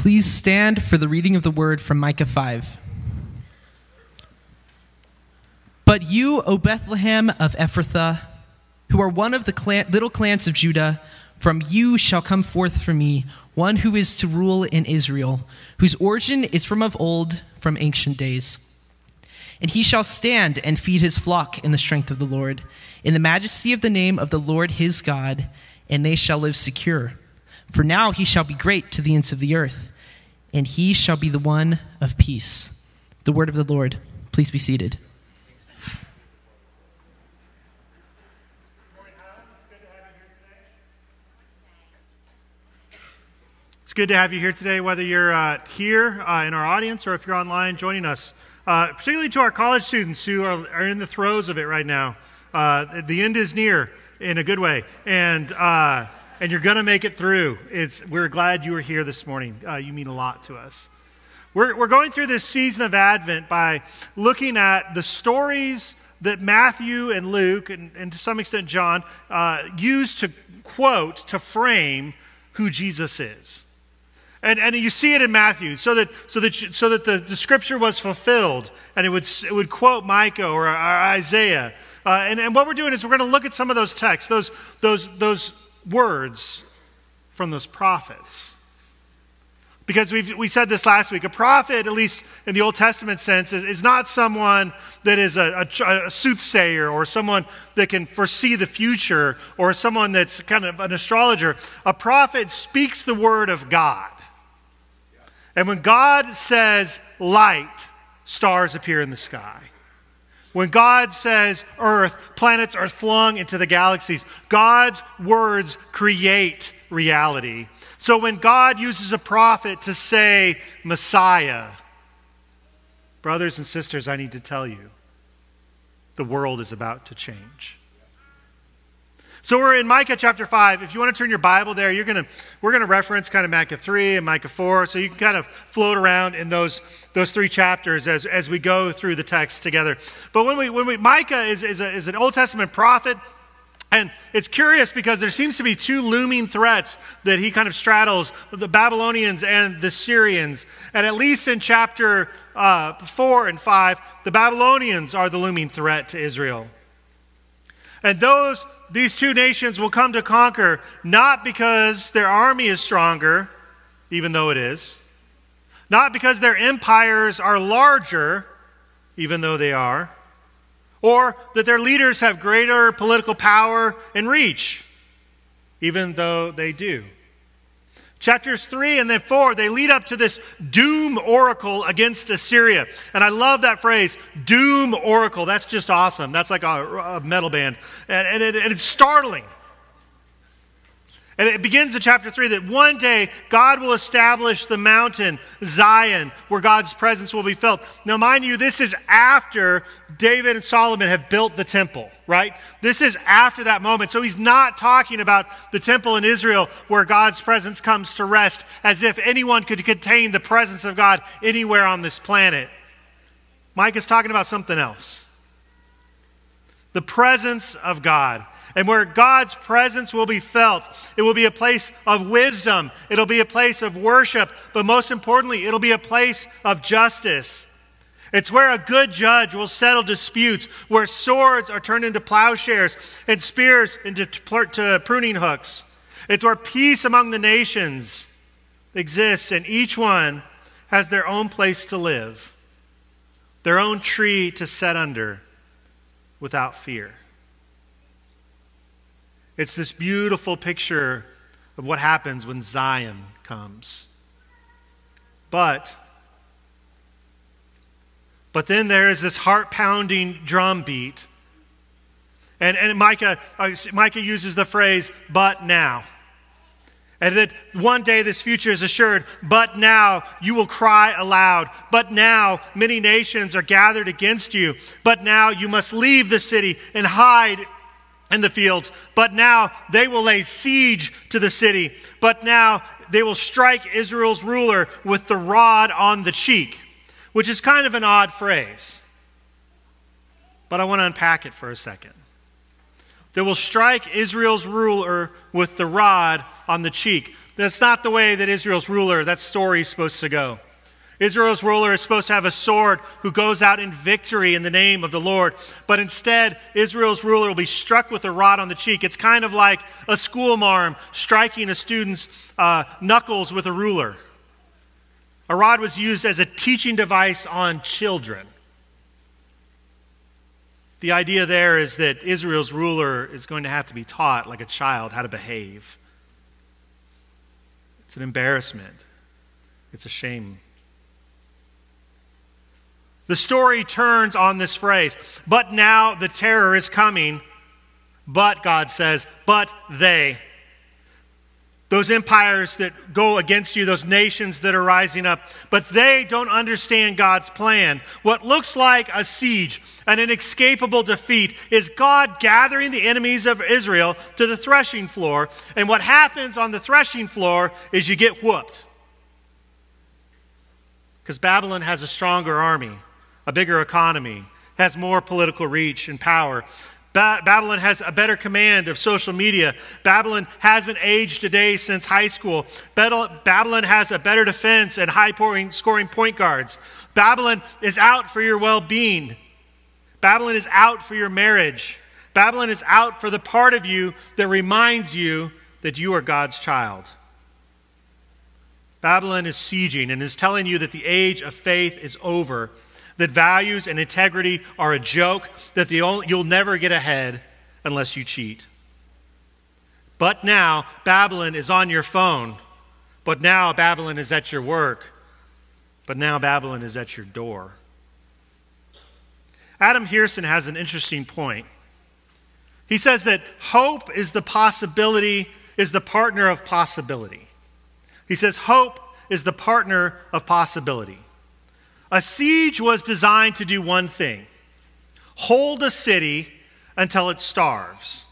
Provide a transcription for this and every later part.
Please stand for the reading of the word from Micah 5. But you, O Bethlehem of Ephrathah, who are one of the clan, little clans of Judah, from you shall come forth for me one who is to rule in Israel, whose origin is from of old, from ancient days. And he shall stand and feed his flock in the strength of the Lord, in the majesty of the name of the Lord his God, and they shall live secure. For now he shall be great to the ends of the earth, and he shall be the one of peace. The word of the Lord. Please be seated. It's good to have you here today, whether you're uh, here uh, in our audience or if you're online joining us. Uh, particularly to our college students who are, are, in the throes of it right now. Uh, the end is near in a good way, and uh, and you're going to make it through. It's, we're glad you were here this morning. Uh, you mean a lot to us. We're, we're going through this season of Advent by looking at the stories that Matthew and Luke, and, and to some extent John, use to quote, to frame who Jesus is. And, and you see it in Matthew, so that, so that, so that the, the scripture was fulfilled, and it would, it would quote Micah or, or Isaiah. Uh, and, and what we're doing is we're going to look at some of those texts, those, those, those words from those prophets. Because we've, we said this last week. A prophet, at least in the Old Testament sense, is, is not someone that is a, a, a, soothsayer or someone that can foresee the future or someone that's kind of an astrologer. A prophet speaks the word of God. And when God says light, stars appear in the sky. When God says earth, planets are flung into the galaxies. God's words create reality. So when God uses a prophet to say Messiah, brothers and sisters, I need to tell you, the world is about to change. So we're in Micah chapter 5. If you want to turn your Bible there, you're gonna, we're going to reference kind of Micah 3 and Micah 4. So you can kind of float around in those, those three chapters as, as we go through the text together. But when we, when we Micah is, is, a, is an Old Testament prophet. And it's curious because there seems to be two looming threats that he kind of straddles the Babylonians and the Assyrians. And at least in chapter uh, 4 and 5, the Babylonians are the looming threat to Israel. And those these two nations will come to conquer not because their army is stronger, even though it is, not because their empires are larger, even though they are, or that their leaders have greater political power and reach, even though they do. Chapters 3 and then 4, they lead up to this doom oracle against Assyria. And I love that phrase, doom oracle. That's just awesome. That's like a, a metal band. And, and, it, and it's startling. And it begins in chapter 3 that one day God will establish the mountain, Zion, where God's presence will be felt. Now, mind you, this is after David and Solomon have built the temple, right? This is after that moment. So he's not talking about the temple in Israel where God's presence comes to rest as if anyone could contain the presence of God anywhere on this planet. Micah's talking about something else the presence of God and where God's presence will be felt. It will be a place of wisdom, it'll be a place of worship, but most importantly, it'll be a place of justice. It's where a good judge will settle disputes, where swords are turned into plowshares and spears into pruning hooks. It's where peace among the nations exists, and each one has their own place to live, their own tree to set under without fear. It's this beautiful picture of what happens when Zion comes. But but then there is this heart pounding drum beat. And, and Micah, uh, Micah uses the phrase, but now. And that one day this future is assured, but now you will cry aloud. But now many nations are gathered against you. But now you must leave the city and hide in the fields. But now they will lay siege to the city. But now they will strike Israel's ruler with the rod on the cheek, which is kind of an odd phrase. But I want to unpack it for a second. They will strike Israel's ruler with the rod on the cheek. That's not the way that Israel's ruler, that story is supposed to go. Israel's ruler is supposed to have a sword who goes out in victory in the name of the Lord. But instead, Israel's ruler will be struck with a rod on the cheek. It's kind of like a schoolmarm striking a student's uh, knuckles with a ruler. A rod was used as a teaching device on children. The idea there is that Israel's ruler is going to have to be taught, like a child, how to behave. It's an embarrassment, it's a shame. The story turns on this phrase, but now the terror is coming. But, God says, but they. Those empires that go against you, those nations that are rising up, but they don't understand God's plan. What looks like a siege, an inescapable defeat, is God gathering the enemies of Israel to the threshing floor. And what happens on the threshing floor is you get whooped. Because Babylon has a stronger army a bigger economy, has more political reach and power. Ba- Babylon has a better command of social media. Babylon hasn't aged a day since high school. Babylon has a better defense and high scoring point guards. Babylon is out for your well being. Babylon is out for your marriage. Babylon is out for the part of you that reminds you that you are God's child. Babylon is sieging and is telling you that the age of faith is over that values and integrity are a joke, that only, you'll never get ahead unless you cheat. But now, Babylon is on your phone. But now, Babylon is at your work. But now, Babylon is at your door. Adam Hearlson has an interesting point. He says that hope is the possibility, is the partner of possibility. He says hope is the partner of possibility. A siege was designed to do one thing hold a city until it starves.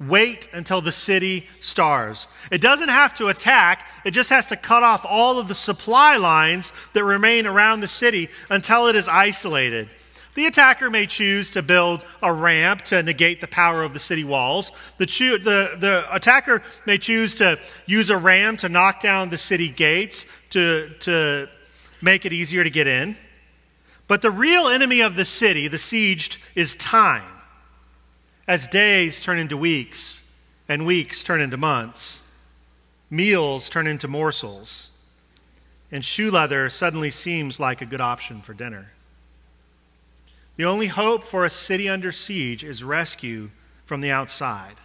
Wait until the city starves. It doesn't have to attack, it just has to cut off all of the supply lines that remain around the city until it is isolated. The attacker may choose to build a ramp to negate the power of the city walls. The, cho- the, the attacker may choose to use a ram to knock down the city gates to, to make it easier to get in. But the real enemy of the city, the sieged, is time. As days turn into weeks, and weeks turn into months, meals turn into morsels, and shoe leather suddenly seems like a good option for dinner. The only hope for a city under siege is rescue from the outside.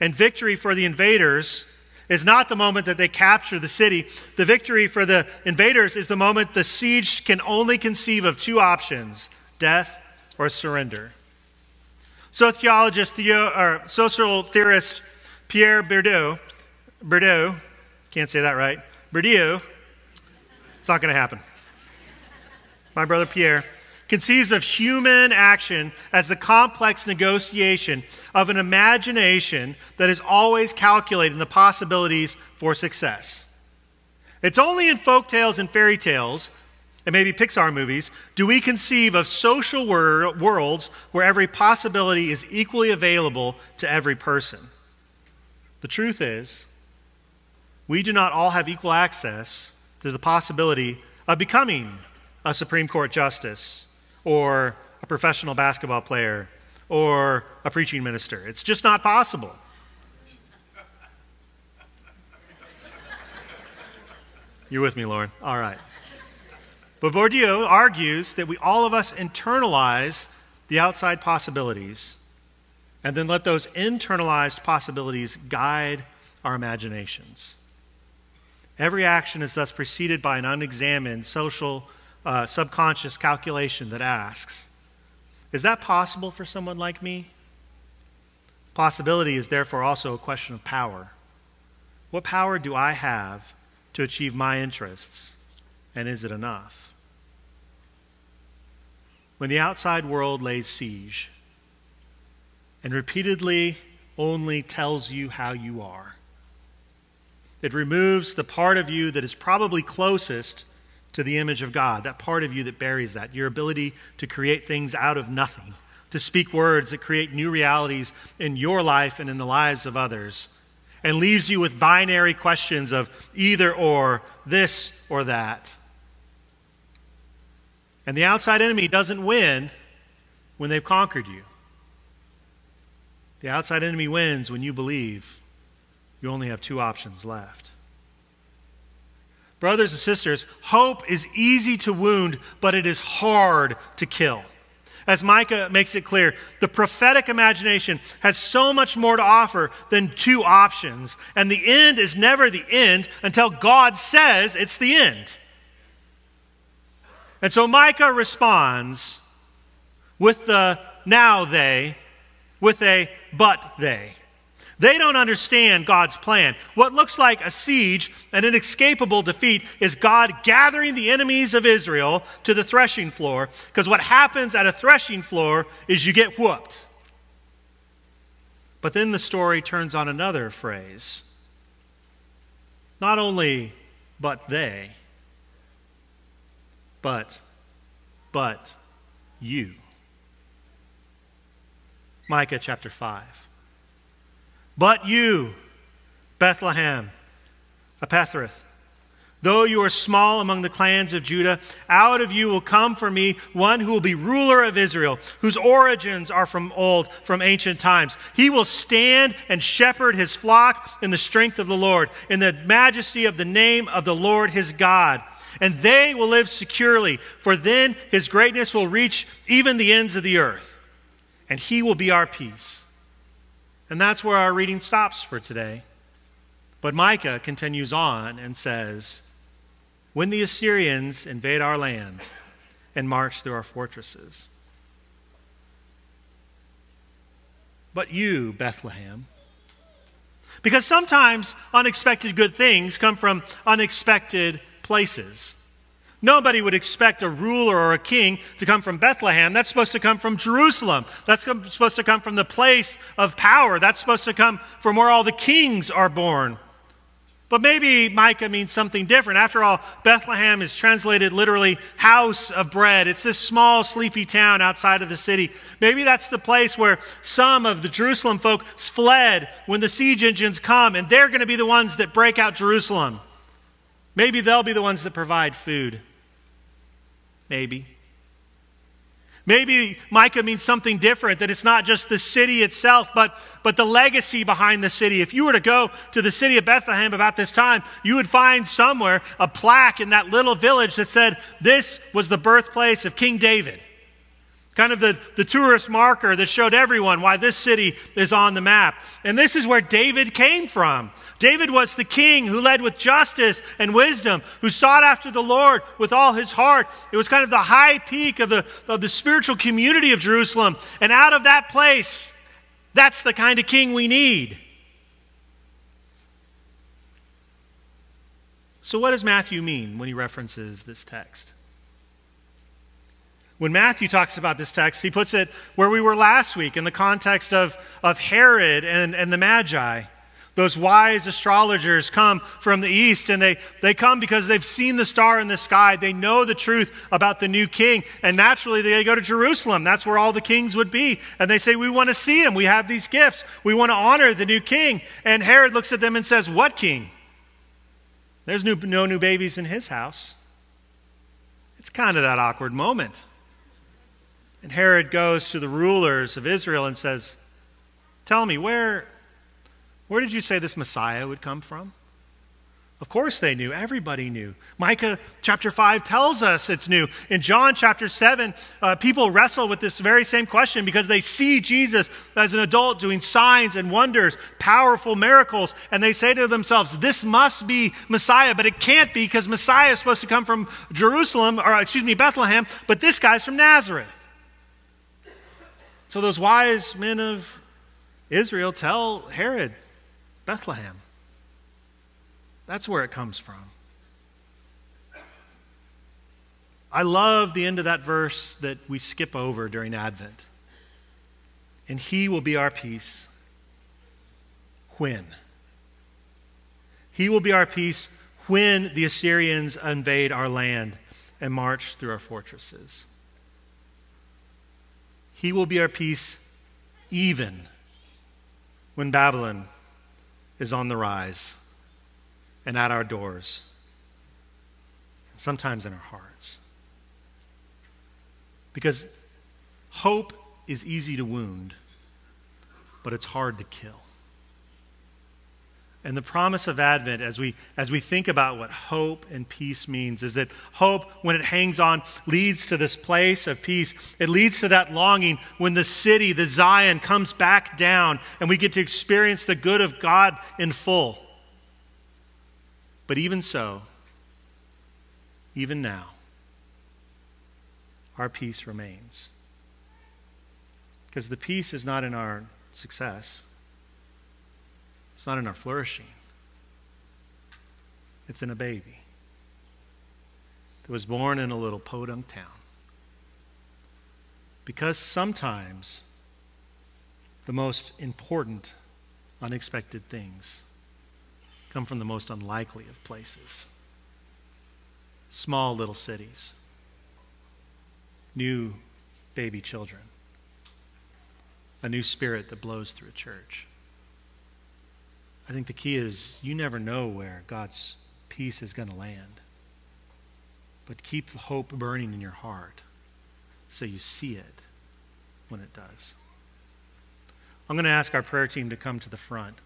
And victory for the invaders is not the moment that they capture the city. The victory for the invaders is the moment the siege can only conceive of two options death or surrender. Sociologist, Theo, or social theorist Pierre Bourdieu, Bourdieu, can't say that right, Bourdieu, it's not going to happen. My brother Pierre conceives of human action as the complex negotiation of an imagination that is always calculating the possibilities for success. It's only in folk tales and fairy tales, and maybe Pixar movies, do we conceive of social wor- worlds where every possibility is equally available to every person. The truth is, we do not all have equal access to the possibility of becoming a Supreme Court justice or a professional basketball player or a preaching minister. It's just not possible. You're with me, Lauren. All right. But Bourdieu argues that we all of us internalize the outside possibilities and then let those internalized possibilities guide our imaginations. Every action is thus preceded by an unexamined social uh, subconscious calculation that asks Is that possible for someone like me? Possibility is therefore also a question of power. What power do I have to achieve my interests, and is it enough? When the outside world lays siege and repeatedly only tells you how you are, it removes the part of you that is probably closest to the image of God, that part of you that buries that, your ability to create things out of nothing, to speak words that create new realities in your life and in the lives of others. and leaves you with binary questions of either or, this or that. And the outside enemy doesn't win when they've conquered you. The outside enemy wins when you believe you only have two options left. Brothers and sisters, hope is easy to wound, but it is hard to kill. As Micah makes it clear, the prophetic imagination has so much more to offer than two options, and the end is never the end until God says it's the end. And so Micah responds with the now they, with a but they. They don't understand God's plan. What looks like a siege, an inescapable defeat, is God gathering the enemies of Israel to the threshing floor, because what happens at a threshing floor is you get whooped. But then the story turns on another phrase. Not only but they, but, but you. Micah chapter 5. But you, Bethlehem, Ephrathah, though you are small among the clans of Judah, out of you will come for me one who will be ruler of Israel, whose origins are from old, from ancient times. He will stand and shepherd his flock in the strength of the Lord, in the majesty of the name of the Lord his God. And they will live securely, for then his greatness will reach even the ends of the earth, and he will be our peace. And that's where our reading stops for today. But Micah continues on and says, When the Assyrians invade our land and march through our fortresses. But you, Bethlehem, because sometimes unexpected good things come from unexpected places. Nobody would expect a ruler or a king to come from Bethlehem. That's supposed to come from Jerusalem. That's supposed to come from the place of power. That's supposed to come from where all the kings are born. But maybe Micah means something different. After all, Bethlehem is translated literally house of bread. It's this small, sleepy town outside of the city. Maybe that's the place where some of the Jerusalem folk fled when the siege engines come, and they're going to be the ones that break out Jerusalem. Maybe they'll be the ones that provide food. Maybe. Maybe Micah means something different, that it's not just the city itself, but, but the legacy behind the city. If you were to go to the city of Bethlehem about this time, you would find somewhere a plaque in that little village that said, This was the birthplace of King David. Kind of the, the tourist marker that showed everyone why this city is on the map. And this is where David came from. David was the king who led with justice and wisdom, who sought after the Lord with all his heart. It was kind of the high peak of the, of the spiritual community of Jerusalem. And out of that place, that's the kind of king we need. So, what does Matthew mean when he references this text? When Matthew talks about this text, he puts it where we were last week in the context of, of Herod and, and the Magi. Those wise astrologers come from the east, and they, they come because they've seen the star in the sky. They know the truth about the new king. And naturally, they go to Jerusalem. That's where all the kings would be. And they say, We want to see him. We have these gifts. We want to honor the new king. And Herod looks at them and says, What king? There's no new babies in his house. It's kind of that awkward moment. And Herod goes to the rulers of Israel and says, Tell me, where, where did you say this Messiah would come from? Of course they knew. Everybody knew. Micah chapter 5 tells us it's new. In John chapter 7, uh, people wrestle with this very same question because they see Jesus as an adult doing signs and wonders, powerful miracles, and they say to themselves, This must be Messiah, but it can't be because Messiah is supposed to come from Jerusalem, or excuse me, Bethlehem, but this guy's from Nazareth. So those wise men of Israel tell Herod, Bethlehem. That's where it comes from. I love the end of that verse that we skip over during Advent. And he will be our peace. When? He will be our peace when the Assyrians invade our land and march through our fortresses. He will be our peace even when Babylon is on the rise and at our doors, and sometimes in our hearts. Because hope is easy to wound, but it's hard to kill. And the promise of Advent, as we, as we think about what hope and peace means, is that hope, when it hangs on, leads to this place of peace. It leads to that longing when the city, the Zion, comes back down and we get to experience the good of God in full. But even so, even now, our peace remains. Because the peace is not in our success. It's not in our flourishing, it's in a baby that was born in a little podunk town. Because sometimes the most important, unexpected things come from the most unlikely of places small little cities, new baby children, a new spirit that blows through a church. I think the key is you never know where God's peace is going to land. But keep hope burning in your heart so you see it when it does. I'm going to ask our prayer team to come to the front.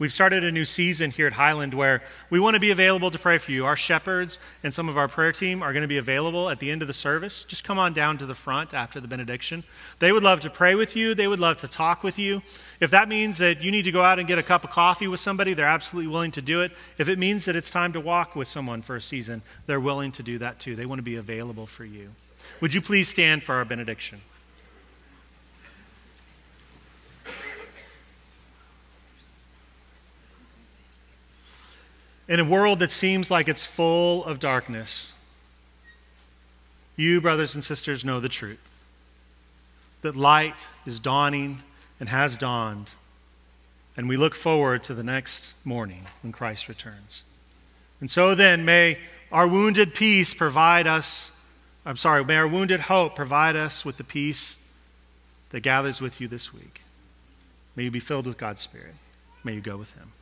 We've started a new season here at Highland where we want to be available to pray for you. Our shepherds and some of our prayer team are going to be available at the end of the service. Just come on down to the front after the benediction. They would love to pray with you, they would love to talk with you. If that means that you need to go out and get a cup of coffee with somebody, they're absolutely willing to do it. If it means that it's time to walk with someone for a season, they're willing to do that too. They want to be available for you. Would you please stand for our benediction? In a world that seems like it's full of darkness, you, brothers and sisters, know the truth that light is dawning and has dawned, and we look forward to the next morning when Christ returns. And so then, may our wounded peace provide us, I'm sorry, may our wounded hope provide us with the peace that gathers with you this week. May you be filled with God's Spirit. May you go with Him.